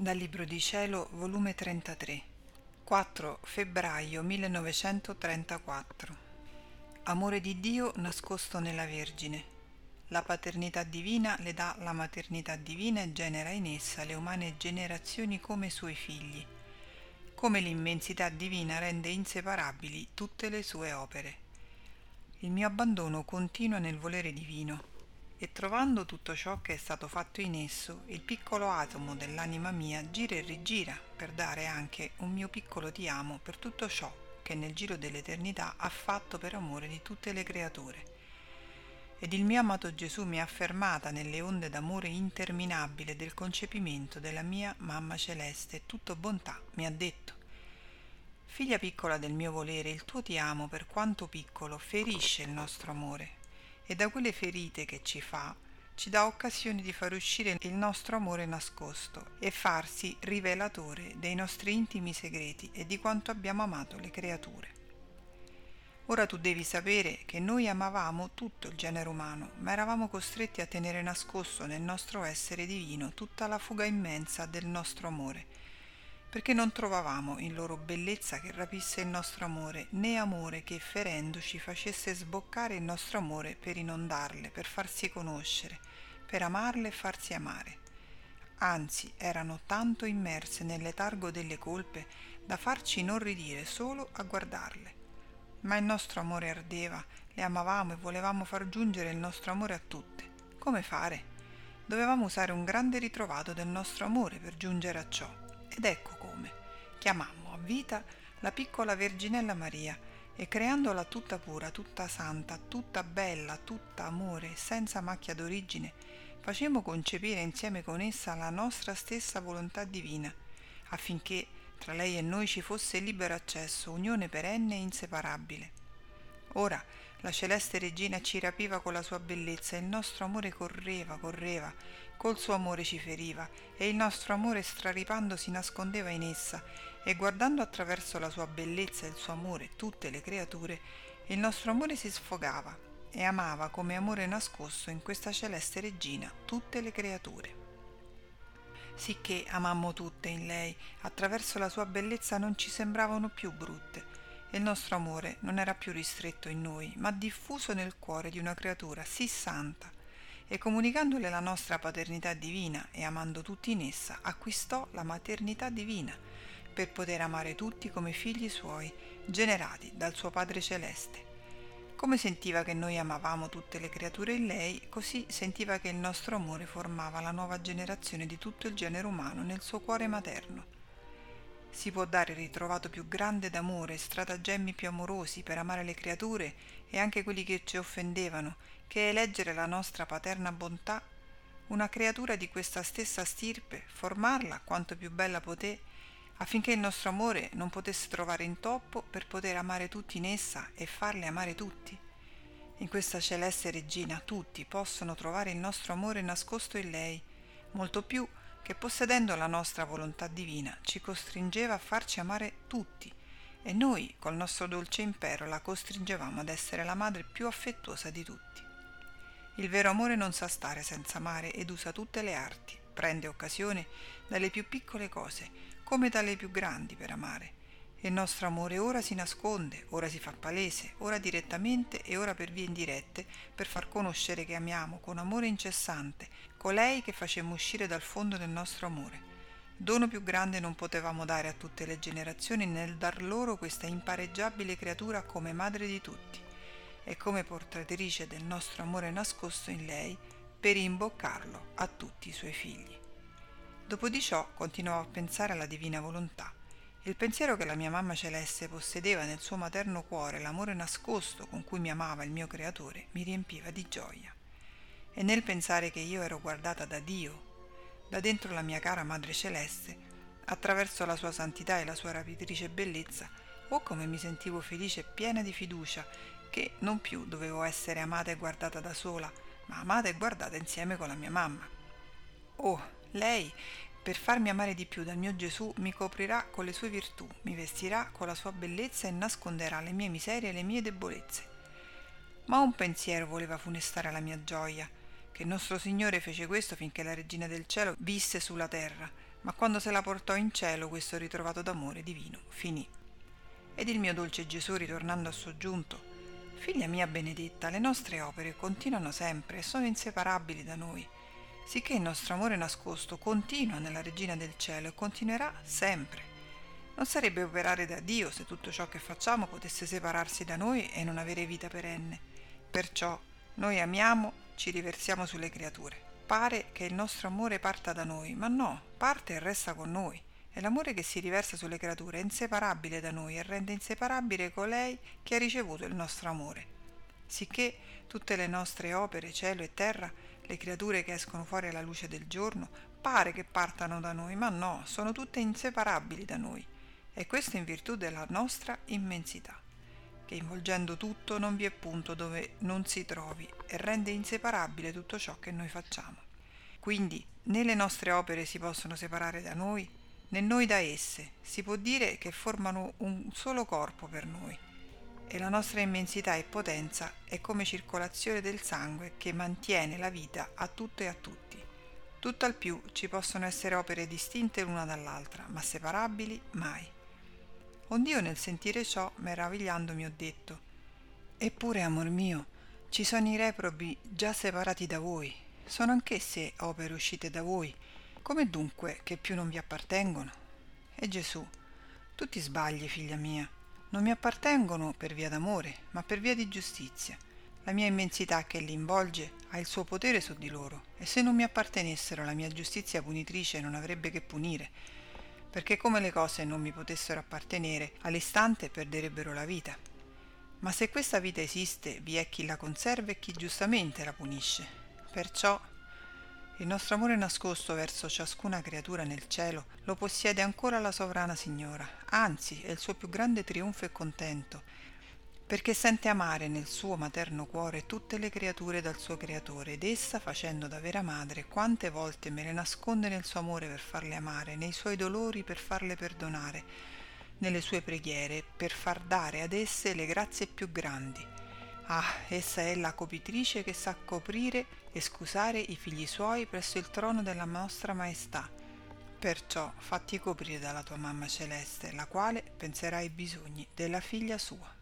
Dal Libro di Cielo, volume 33, 4 febbraio 1934. Amore di Dio nascosto nella Vergine. La paternità divina le dà la maternità divina e genera in essa le umane generazioni come suoi figli. Come l'immensità divina rende inseparabili tutte le sue opere. Il mio abbandono continua nel volere divino e trovando tutto ciò che è stato fatto in esso, il piccolo atomo dell'anima mia gira e rigira per dare anche un mio piccolo ti amo per tutto ciò che nel giro dell'eternità ha fatto per amore di tutte le creature. Ed il mio amato Gesù mi ha fermata nelle onde d'amore interminabile del concepimento della mia mamma celeste tutto bontà mi ha detto Figlia piccola del mio volere, il tuo ti amo, per quanto piccolo, ferisce il nostro amore, e da quelle ferite che ci fa ci dà occasione di far uscire il nostro amore nascosto e farsi rivelatore dei nostri intimi segreti e di quanto abbiamo amato le creature. Ora tu devi sapere che noi amavamo tutto il genere umano, ma eravamo costretti a tenere nascosto nel nostro essere divino tutta la fuga immensa del nostro amore perché non trovavamo in loro bellezza che rapisse il nostro amore, né amore che ferendoci facesse sboccare il nostro amore per inondarle, per farsi conoscere, per amarle e farsi amare. Anzi, erano tanto immerse nel letargo delle colpe da farci inorridire solo a guardarle. Ma il nostro amore ardeva, le amavamo e volevamo far giungere il nostro amore a tutte. Come fare? Dovevamo usare un grande ritrovato del nostro amore per giungere a ciò ed ecco come. Chiamammo a vita la piccola Verginella Maria e creandola tutta pura, tutta santa, tutta bella, tutta amore, senza macchia d'origine, facemmo concepire insieme con essa la nostra stessa volontà divina, affinché tra lei e noi ci fosse libero accesso, unione perenne e inseparabile. Ora la celeste regina ci rapiva con la sua bellezza e il nostro amore correva, correva, col suo amore ci feriva e il nostro amore straripando si nascondeva in essa e guardando attraverso la sua bellezza e il suo amore tutte le creature, il nostro amore si sfogava e amava come amore nascosto in questa celeste regina tutte le creature. Sicché amammo tutte in lei, attraverso la sua bellezza non ci sembravano più brutte, e il nostro amore non era più ristretto in noi, ma diffuso nel cuore di una creatura sì santa, e comunicandole la nostra paternità divina e amando tutti in essa, acquistò la maternità divina, per poter amare tutti come figli suoi, generati dal suo Padre Celeste. Come sentiva che noi amavamo tutte le creature in lei, così sentiva che il nostro amore formava la nuova generazione di tutto il genere umano nel suo cuore materno si può dare ritrovato più grande d'amore stratagemmi più amorosi per amare le creature e anche quelli che ci offendevano, che eleggere la nostra paterna bontà, una creatura di questa stessa stirpe, formarla quanto più bella poté, affinché il nostro amore non potesse trovare intoppo per poter amare tutti in essa e farle amare tutti. In questa celeste regina tutti possono trovare il nostro amore nascosto in lei, molto più che possedendo la nostra volontà divina ci costringeva a farci amare tutti e noi col nostro dolce impero la costringevamo ad essere la madre più affettuosa di tutti. Il vero amore non sa stare senza amare ed usa tutte le arti, prende occasione dalle più piccole cose come dalle più grandi per amare. Il nostro amore ora si nasconde, ora si fa palese, ora direttamente e ora per vie indirette, per far conoscere che amiamo con amore incessante colei che facemmo uscire dal fondo del nostro amore. Dono più grande non potevamo dare a tutte le generazioni nel dar loro questa impareggiabile creatura come madre di tutti e come portatrice del nostro amore nascosto in lei per imboccarlo a tutti i suoi figli. Dopo di ciò continuavo a pensare alla divina volontà. Il pensiero che la mia mamma celeste possedeva nel suo materno cuore l'amore nascosto con cui mi amava il mio creatore mi riempiva di gioia e nel pensare che io ero guardata da Dio, da dentro la mia cara Madre Celeste, attraverso la sua santità e la sua rapitrice bellezza, oh come mi sentivo felice e piena di fiducia che non più dovevo essere amata e guardata da sola, ma amata e guardata insieme con la mia mamma. Oh, lei, per farmi amare di più dal mio Gesù, mi coprirà con le sue virtù, mi vestirà con la sua bellezza e nasconderà le mie miserie e le mie debolezze. Ma un pensiero voleva funestare la mia gioia, che nostro Signore fece questo finché la Regina del Cielo visse sulla terra, ma quando se la portò in cielo questo ritrovato d'amore divino finì. Ed il mio dolce Gesù, ritornando ha soggiunto, Figlia mia benedetta, le nostre opere continuano sempre e sono inseparabili da noi, sicché il nostro amore nascosto continua nella Regina del Cielo e continuerà sempre. Non sarebbe operare da Dio se tutto ciò che facciamo potesse separarsi da noi e non avere vita perenne. Perciò noi amiamo, ci riversiamo sulle creature. Pare che il nostro amore parta da noi, ma no, parte e resta con noi. L'amore che si riversa sulle creature è inseparabile da noi e rende inseparabile colei che ha ricevuto il nostro amore. Sicché tutte le nostre opere, cielo e terra, le creature che escono fuori alla luce del giorno, pare che partano da noi, ma no, sono tutte inseparabili da noi. E questo in virtù della nostra immensità, che involgendo tutto non vi è punto dove non si trovi e rende inseparabile tutto ciò che noi facciamo. Quindi né le nostre opere si possono separare da noi, né noi da esse. Si può dire che formano un solo corpo per noi. E la nostra immensità e potenza è come circolazione del sangue che mantiene la vita a tutto e a tutti. Tutt'al più ci possono essere opere distinte l'una dall'altra, ma separabili mai. Ond'io nel sentire ciò, meravigliandomi, ho detto, Eppure, amor mio, ci sono i reprobi già separati da voi, sono anch'esse opere uscite da voi, come dunque che più non vi appartengono? E Gesù, tu ti sbagli, figlia mia, non mi appartengono per via d'amore, ma per via di giustizia. La mia immensità che li involge ha il suo potere su di loro, e se non mi appartenessero la mia giustizia punitrice non avrebbe che punire, perché come le cose non mi potessero appartenere, all'istante perderebbero la vita. Ma se questa vita esiste, vi è chi la conserva e chi giustamente la punisce. Perciò il nostro amore nascosto verso ciascuna creatura nel cielo lo possiede ancora la sovrana signora, anzi è il suo più grande trionfo e contento, perché sente amare nel suo materno cuore tutte le creature dal suo creatore ed essa, facendo da vera madre, quante volte me le nasconde nel suo amore per farle amare, nei suoi dolori per farle perdonare, nelle sue preghiere per far dare ad esse le grazie più grandi Ah, essa è la copitrice che sa coprire e scusare i figli suoi presso il trono della nostra maestà. Perciò fatti coprire dalla tua mamma celeste, la quale penserà ai bisogni della figlia sua.